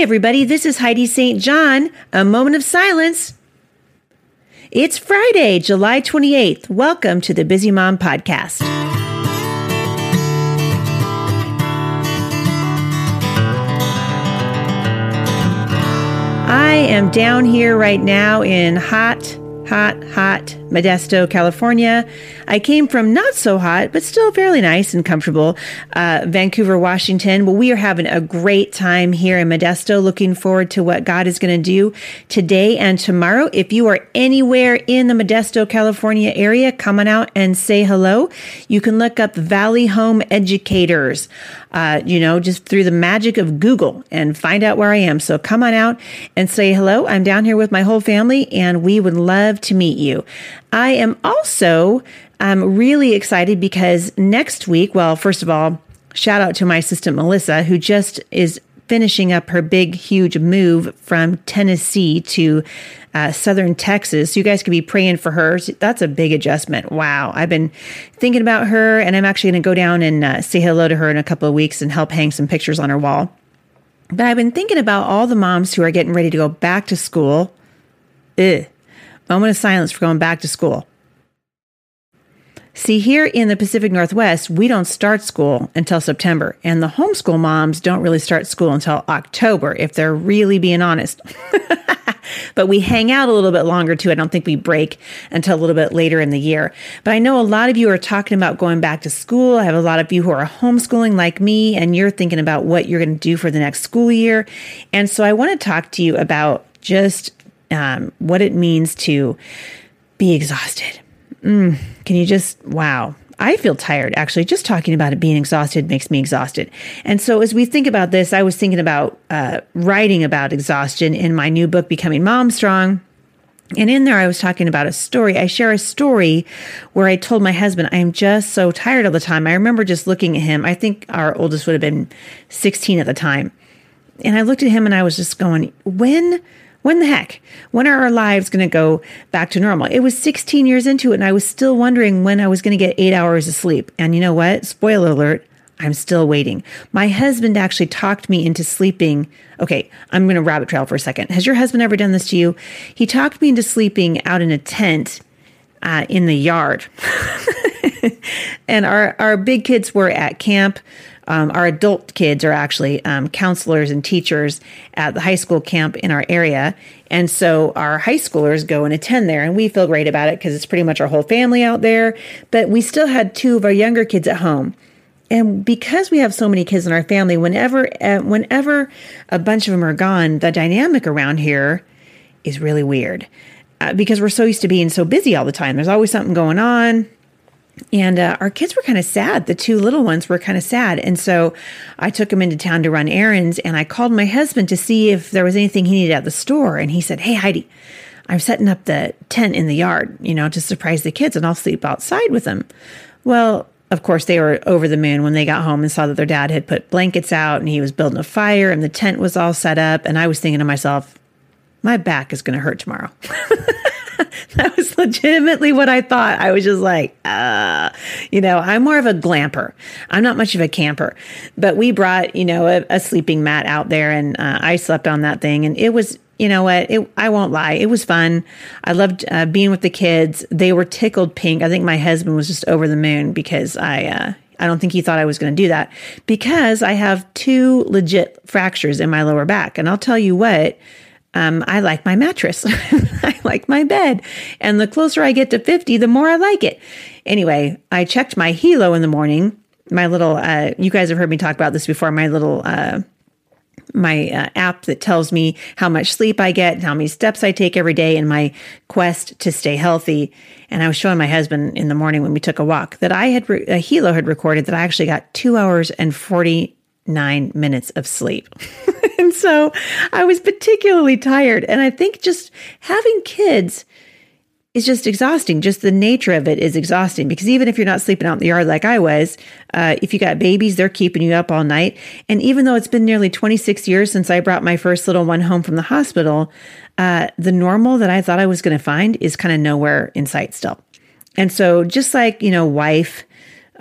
Everybody, this is Heidi St. John. A moment of silence. It's Friday, July 28th. Welcome to the Busy Mom Podcast. I am down here right now in hot, hot, hot Modesto, California. I came from not so hot, but still fairly nice and comfortable, uh, Vancouver, Washington. Well, we are having a great time here in Modesto. Looking forward to what God is going to do today and tomorrow. If you are anywhere in the Modesto, California area, come on out and say hello. You can look up Valley Home Educators, uh, you know, just through the magic of Google and find out where I am. So come on out and say hello. I'm down here with my whole family and we would love to meet you. I am also um, really excited because next week, well, first of all, shout out to my assistant Melissa, who just is finishing up her big, huge move from Tennessee to uh, southern Texas. So you guys could be praying for her. That's a big adjustment. Wow. I've been thinking about her, and I'm actually going to go down and uh, say hello to her in a couple of weeks and help hang some pictures on her wall. But I've been thinking about all the moms who are getting ready to go back to school. Ugh. Moment of silence for going back to school. See, here in the Pacific Northwest, we don't start school until September, and the homeschool moms don't really start school until October, if they're really being honest. but we hang out a little bit longer too. I don't think we break until a little bit later in the year. But I know a lot of you are talking about going back to school. I have a lot of you who are homeschooling like me, and you're thinking about what you're going to do for the next school year. And so I want to talk to you about just um, what it means to be exhausted. Mm, can you just, wow. I feel tired actually. Just talking about it being exhausted makes me exhausted. And so, as we think about this, I was thinking about uh, writing about exhaustion in my new book, Becoming Mom Strong. And in there, I was talking about a story. I share a story where I told my husband, I'm just so tired all the time. I remember just looking at him. I think our oldest would have been 16 at the time. And I looked at him and I was just going, when when the heck? When are our lives going to go back to normal? It was 16 years into it, and I was still wondering when I was going to get eight hours of sleep. And you know what? Spoiler alert, I'm still waiting. My husband actually talked me into sleeping. Okay, I'm going to rabbit trail for a second. Has your husband ever done this to you? He talked me into sleeping out in a tent uh, in the yard. and our, our big kids were at camp um, our adult kids are actually um, counselors and teachers at the high school camp in our area. And so our high schoolers go and attend there, and we feel great about it because it's pretty much our whole family out there. But we still had two of our younger kids at home. And because we have so many kids in our family, whenever uh, whenever a bunch of them are gone, the dynamic around here is really weird uh, because we're so used to being so busy all the time. There's always something going on and uh, our kids were kind of sad. The two little ones were kind of sad. And so I took them into town to run errands and I called my husband to see if there was anything he needed at the store. And he said, Hey, Heidi, I'm setting up the tent in the yard, you know, to surprise the kids and I'll sleep outside with them. Well, of course, they were over the moon when they got home and saw that their dad had put blankets out and he was building a fire and the tent was all set up. And I was thinking to myself, my back is going to hurt tomorrow. that was legitimately what I thought. I was just like, uh, you know, I'm more of a glamper. I'm not much of a camper, but we brought, you know, a, a sleeping mat out there and uh, I slept on that thing and it was, you know what? It, I won't lie. It was fun. I loved uh, being with the kids. They were tickled pink. I think my husband was just over the moon because I, uh, I don't think he thought I was going to do that because I have two legit fractures in my lower back. And I'll tell you what, um, I like my mattress. I like my bed. And the closer I get to 50, the more I like it. Anyway, I checked my Hilo in the morning. My little, uh, you guys have heard me talk about this before, my little, uh, my uh, app that tells me how much sleep I get, and how many steps I take every day, in my quest to stay healthy. And I was showing my husband in the morning when we took a walk that I had, re- a Helo had recorded that I actually got two hours and 49 minutes of sleep. and so I was particularly tired. And I think just having kids is just exhausting. Just the nature of it is exhausting because even if you're not sleeping out in the yard like I was, uh, if you got babies, they're keeping you up all night. And even though it's been nearly 26 years since I brought my first little one home from the hospital, uh, the normal that I thought I was going to find is kind of nowhere in sight still. And so, just like, you know, wife,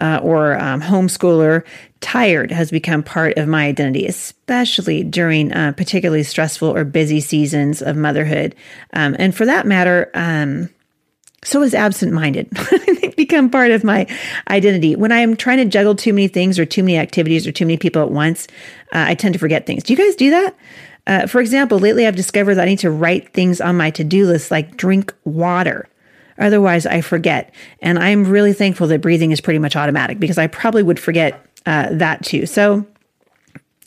uh, or um, homeschooler tired has become part of my identity, especially during uh, particularly stressful or busy seasons of motherhood. Um, and for that matter, um, so is absent minded. become part of my identity. When I am trying to juggle too many things or too many activities or too many people at once, uh, I tend to forget things. Do you guys do that? Uh, for example, lately I've discovered that I need to write things on my to do list like drink water. Otherwise, I forget. And I'm really thankful that breathing is pretty much automatic because I probably would forget uh, that too. So,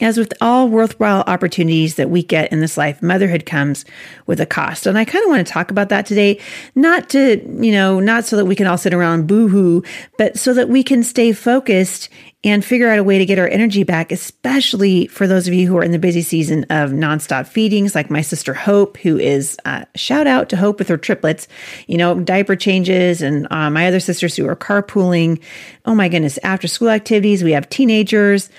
as with all worthwhile opportunities that we get in this life, motherhood comes with a cost. And I kind of want to talk about that today, not to, you know, not so that we can all sit around boohoo, but so that we can stay focused and figure out a way to get our energy back, especially for those of you who are in the busy season of nonstop feedings, like my sister Hope, who is uh, shout out to Hope with her triplets, you know, diaper changes, and uh, my other sisters who are carpooling. Oh my goodness, after school activities, we have teenagers.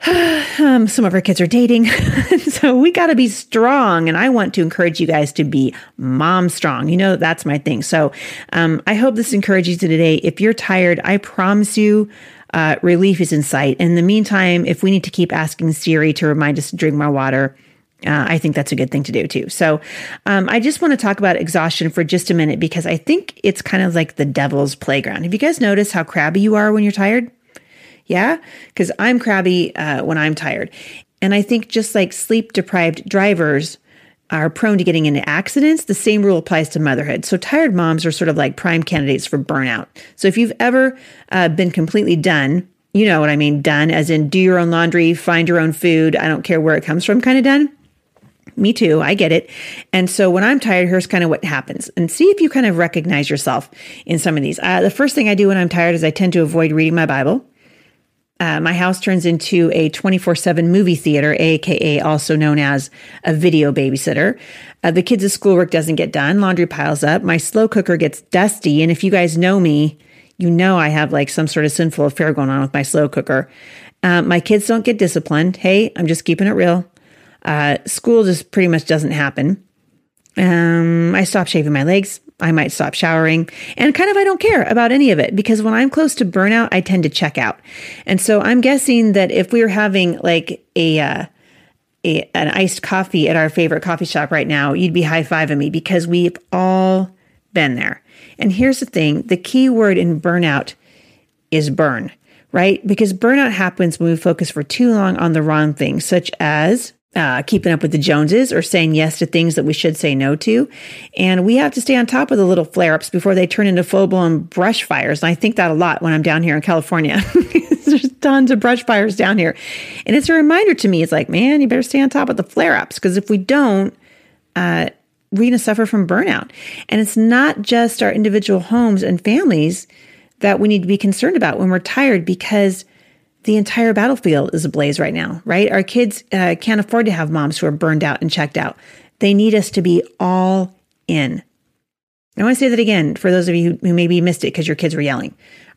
um, some of our kids are dating. so we got to be strong. And I want to encourage you guys to be mom strong. You know, that's my thing. So um, I hope this encourages you today. If you're tired, I promise you, uh, relief is in sight. In the meantime, if we need to keep asking Siri to remind us to drink more water, uh, I think that's a good thing to do too. So, um, I just want to talk about exhaustion for just a minute because I think it's kind of like the devil's playground. Have you guys noticed how crabby you are when you're tired? Yeah, because I'm crabby uh, when I'm tired. And I think just like sleep deprived drivers are prone to getting into accidents, the same rule applies to motherhood. So, tired moms are sort of like prime candidates for burnout. So, if you've ever uh, been completely done, you know what I mean, done, as in do your own laundry, find your own food, I don't care where it comes from, kind of done. Me too, I get it. And so when I'm tired, here's kind of what happens. And see if you kind of recognize yourself in some of these. Uh, the first thing I do when I'm tired is I tend to avoid reading my Bible. Uh, my house turns into a 24 7 movie theater, aka also known as a video babysitter. Uh, the kids' schoolwork doesn't get done, laundry piles up, my slow cooker gets dusty. And if you guys know me, you know I have like some sort of sinful affair going on with my slow cooker. Uh, my kids don't get disciplined. Hey, I'm just keeping it real. Uh, school just pretty much doesn't happen. Um, I stop shaving my legs. I might stop showering and kind of I don't care about any of it because when I'm close to burnout, I tend to check out. And so I'm guessing that if we were having like a, uh, a an iced coffee at our favorite coffee shop right now, you'd be high fiving me because we've all been there. And here's the thing the key word in burnout is burn, right? Because burnout happens when we focus for too long on the wrong things, such as uh, keeping up with the Joneses or saying yes to things that we should say no to. And we have to stay on top of the little flare ups before they turn into full blown brush fires. And I think that a lot when I'm down here in California. There's tons of brush fires down here. And it's a reminder to me, it's like, man, you better stay on top of the flare ups because if we don't, uh, we're going to suffer from burnout. And it's not just our individual homes and families that we need to be concerned about when we're tired because the entire battlefield is ablaze right now, right? Our kids uh, can't afford to have moms who are burned out and checked out. They need us to be all in. I want to say that again for those of you who maybe missed it because your kids were yelling.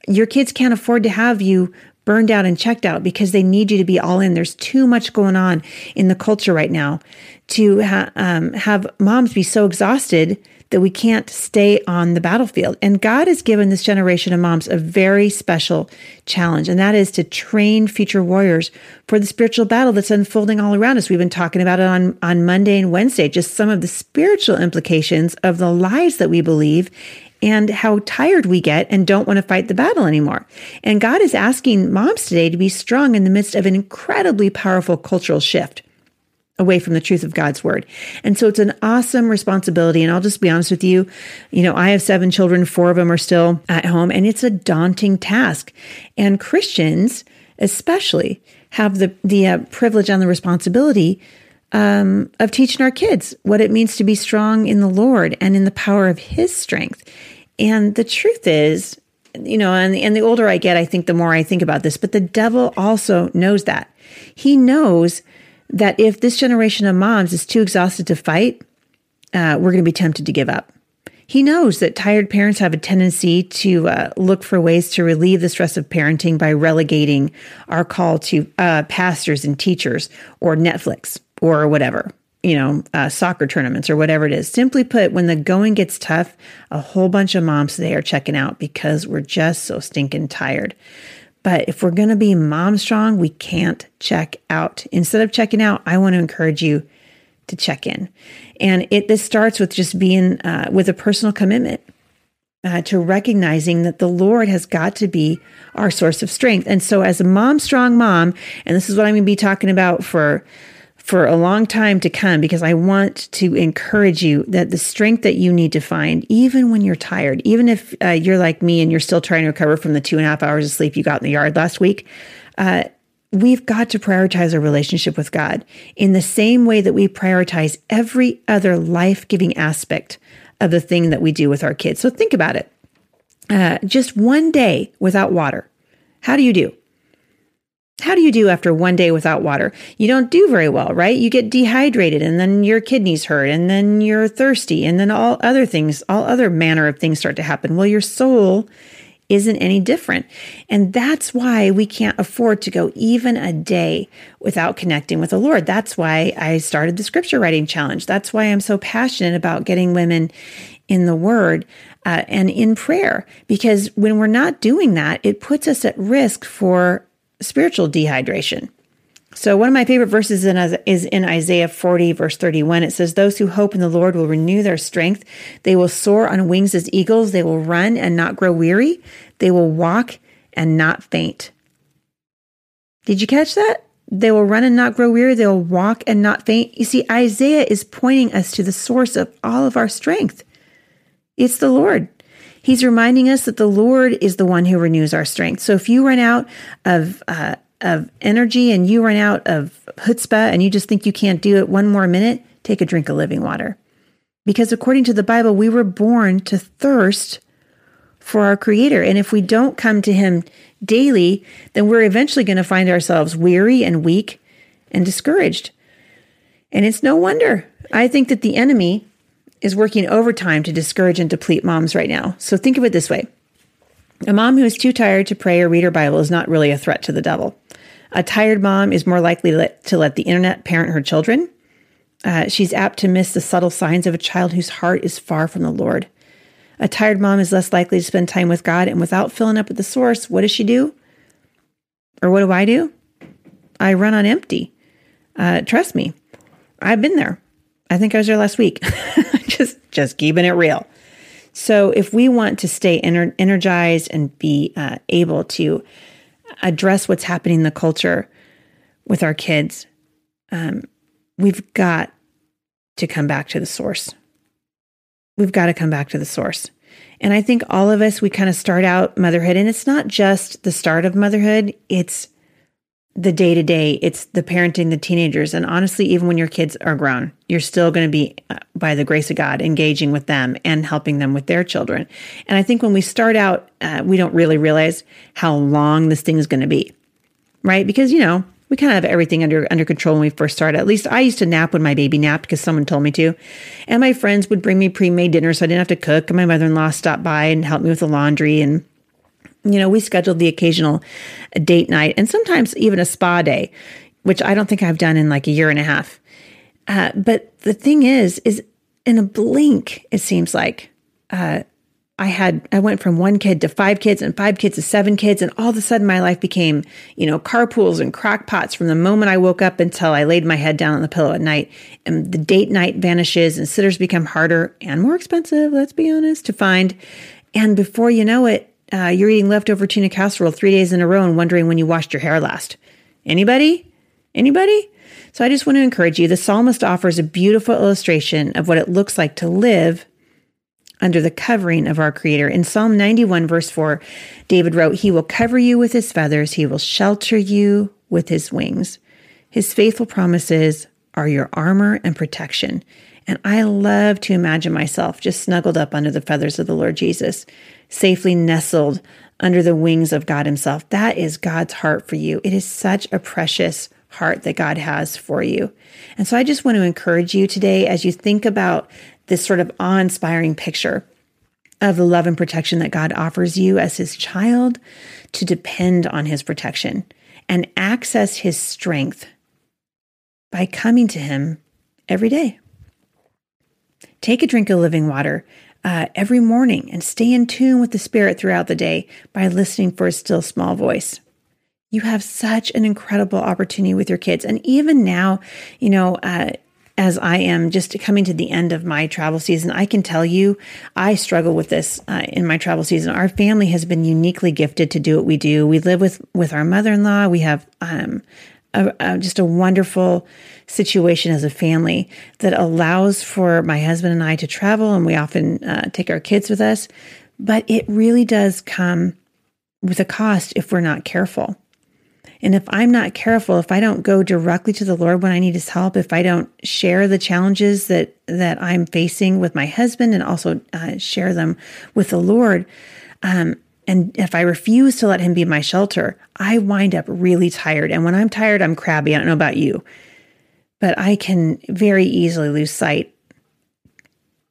Your kids can't afford to have you burned out and checked out because they need you to be all in. There's too much going on in the culture right now to ha- um, have moms be so exhausted that we can't stay on the battlefield. And God has given this generation of moms a very special challenge, and that is to train future warriors for the spiritual battle that's unfolding all around us. We've been talking about it on, on Monday and Wednesday, just some of the spiritual implications of the lies that we believe and how tired we get and don't want to fight the battle anymore. And God is asking moms today to be strong in the midst of an incredibly powerful cultural shift away from the truth of God's word. And so it's an awesome responsibility. And I'll just be honest with you, you know, I have seven children, four of them are still at home, and it's a daunting task. And Christians, especially, have the the uh, privilege and the responsibility um, of teaching our kids what it means to be strong in the Lord and in the power of His strength. And the truth is, you know, and, and the older I get, I think the more I think about this, but the devil also knows that. He knows that if this generation of moms is too exhausted to fight, uh, we're going to be tempted to give up. He knows that tired parents have a tendency to uh, look for ways to relieve the stress of parenting by relegating our call to uh, pastors and teachers or Netflix or whatever, you know, uh, soccer tournaments or whatever it is. Simply put, when the going gets tough, a whole bunch of moms today are checking out because we're just so stinking tired. But if we're going to be mom strong, we can't check out. Instead of checking out, I want to encourage you to check in. And it this starts with just being uh, with a personal commitment uh, to recognizing that the Lord has got to be our source of strength. And so, as a mom, strong mom, and this is what I'm going to be talking about for for a long time to come because I want to encourage you that the strength that you need to find, even when you're tired, even if uh, you're like me and you're still trying to recover from the two and a half hours of sleep you got in the yard last week, uh, we've got to prioritize our relationship with God in the same way that we prioritize every other life giving aspect of the thing that we do with our kids. So think about it. Uh, just one day without water. How do you do? How do you do after one day without water? You don't do very well, right? You get dehydrated and then your kidneys hurt and then you're thirsty and then all other things, all other manner of things start to happen. Well, your soul isn't any different. And that's why we can't afford to go even a day without connecting with the Lord. That's why I started the scripture writing challenge. That's why I'm so passionate about getting women in the word uh, and in prayer, because when we're not doing that, it puts us at risk for spiritual dehydration. So, one of my favorite verses in, is in Isaiah 40, verse 31. It says, Those who hope in the Lord will renew their strength. They will soar on wings as eagles. They will run and not grow weary. They will walk and not faint. Did you catch that? They will run and not grow weary. They will walk and not faint. You see, Isaiah is pointing us to the source of all of our strength. It's the Lord. He's reminding us that the Lord is the one who renews our strength. So if you run out of uh, of energy and you run out of chutzpah and you just think you can't do it one more minute, take a drink of living water. Because according to the Bible, we were born to thirst for our Creator. And if we don't come to Him daily, then we're eventually going to find ourselves weary and weak and discouraged. And it's no wonder. I think that the enemy is working overtime to discourage and deplete moms right now. So think of it this way a mom who is too tired to pray or read her Bible is not really a threat to the devil. A tired mom is more likely to let, to let the internet parent her children. Uh, she's apt to miss the subtle signs of a child whose heart is far from the Lord. A tired mom is less likely to spend time with God, and without filling up at the source, what does she do? Or what do I do? I run on empty. Uh, trust me, I've been there. I think I was there last week. just just keeping it real. So if we want to stay ener- energized and be uh, able to address what's happening in the culture with our kids, um, we've got to come back to the source. We've got to come back to the source. And I think all of us, we kind of start out motherhood, and it's not just the start of motherhood, it's the day to day, it's the parenting the teenagers. And honestly, even when your kids are grown, you're still going to be, uh, by the grace of God, engaging with them and helping them with their children. And I think when we start out, uh, we don't really realize how long this thing is going to be, right? Because, you know, we kind of have everything under under control when we first started. At least I used to nap when my baby napped because someone told me to. And my friends would bring me pre-made dinner so I didn't have to cook. And my mother-in-law stopped by and helped me with the laundry and you know, we scheduled the occasional date night and sometimes even a spa day, which I don't think I've done in like a year and a half. Uh, but the thing is, is in a blink, it seems like uh, I had I went from one kid to five kids and five kids to seven kids, and all of a sudden my life became you know carpools and crockpots from the moment I woke up until I laid my head down on the pillow at night. And the date night vanishes, and sitters become harder and more expensive. Let's be honest to find. And before you know it, uh, you're eating leftover tuna casserole three days in a row and wondering when you washed your hair last. Anybody? Anybody? So I just want to encourage you. The psalmist offers a beautiful illustration of what it looks like to live under the covering of our Creator. In Psalm 91, verse 4, David wrote, He will cover you with His feathers, He will shelter you with His wings. His faithful promises are your armor and protection. And I love to imagine myself just snuggled up under the feathers of the Lord Jesus, safely nestled under the wings of God Himself. That is God's heart for you. It is such a precious heart that God has for you. And so I just want to encourage you today as you think about this sort of awe inspiring picture of the love and protection that God offers you as His child to depend on His protection and access His strength by coming to Him every day. Take a drink of living water uh, every morning and stay in tune with the Spirit throughout the day by listening for a still small voice. You have such an incredible opportunity with your kids. And even now, you know, uh, as I am just coming to the end of my travel season, I can tell you I struggle with this uh, in my travel season. Our family has been uniquely gifted to do what we do. We live with with our mother in law. We have um, a, a, just a wonderful situation as a family that allows for my husband and I to travel, and we often uh, take our kids with us. But it really does come with a cost if we're not careful. And if I'm not careful, if I don't go directly to the Lord when I need his help, if I don't share the challenges that that I'm facing with my husband and also uh, share them with the Lord, um, and if I refuse to let him be my shelter, I wind up really tired. And when I'm tired, I'm crabby. I don't know about you, but I can very easily lose sight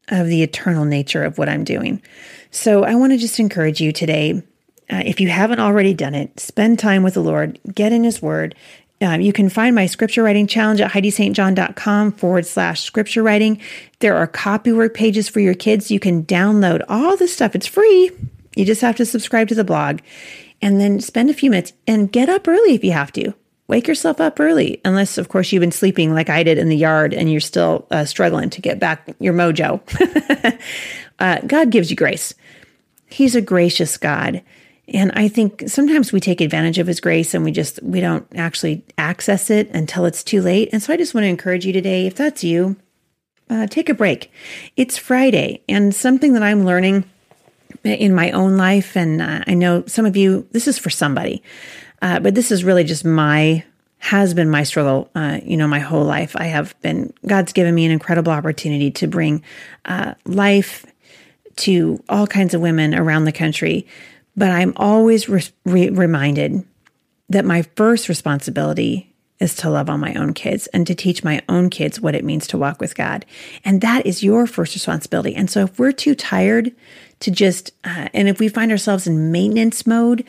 of the eternal nature of what I'm doing. So I want to just encourage you today uh, if you haven't already done it, spend time with the Lord, get in His Word. Um, you can find my scripture writing challenge at HeidiSt.John.com forward slash scripture writing. There are copywork pages for your kids. You can download all this stuff. It's free. You just have to subscribe to the blog and then spend a few minutes and get up early if you have to. Wake yourself up early, unless, of course, you've been sleeping like I did in the yard and you're still uh, struggling to get back your mojo. uh, God gives you grace. He's a gracious God. And I think sometimes we take advantage of his grace and we just we don't actually access it until it's too late. And so I just want to encourage you today, if that's you, uh, take a break. It's Friday, and something that I'm learning in my own life, and uh, I know some of you, this is for somebody, uh, but this is really just my has been my struggle, uh, you know, my whole life. I have been, God's given me an incredible opportunity to bring uh, life to all kinds of women around the country but I'm always re- re- reminded that my first responsibility is to love on my own kids and to teach my own kids what it means to walk with God. And that is your first responsibility. And so if we're too tired to just, uh, and if we find ourselves in maintenance mode,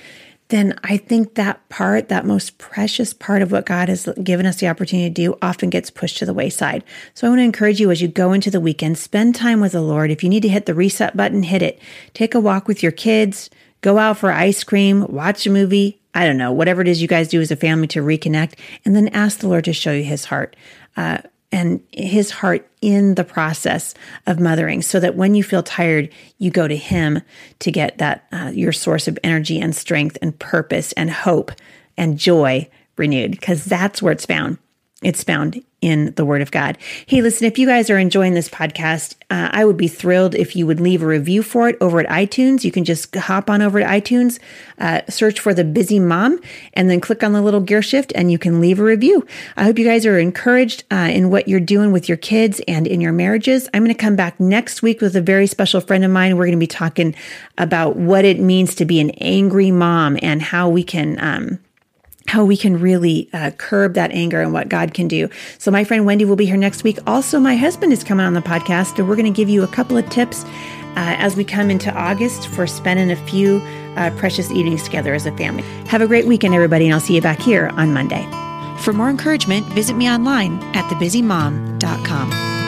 then I think that part, that most precious part of what God has given us the opportunity to do, often gets pushed to the wayside. So I want to encourage you as you go into the weekend, spend time with the Lord. If you need to hit the reset button, hit it. Take a walk with your kids, go out for ice cream, watch a movie. I don't know, whatever it is you guys do as a family to reconnect, and then ask the Lord to show you his heart. Uh, and his heart in the process of mothering so that when you feel tired you go to him to get that uh, your source of energy and strength and purpose and hope and joy renewed because that's where it's found it's found in the Word of God. Hey, listen, if you guys are enjoying this podcast, uh, I would be thrilled if you would leave a review for it over at iTunes. You can just hop on over to iTunes, uh, search for The Busy Mom, and then click on the little gear shift and you can leave a review. I hope you guys are encouraged uh, in what you're doing with your kids and in your marriages. I'm going to come back next week with a very special friend of mine. We're going to be talking about what it means to be an angry mom and how we can. Um, how we can really uh, curb that anger and what God can do. So, my friend Wendy will be here next week. Also, my husband is coming on the podcast, and we're going to give you a couple of tips uh, as we come into August for spending a few uh, precious evenings together as a family. Have a great weekend, everybody, and I'll see you back here on Monday. For more encouragement, visit me online at thebusymom.com.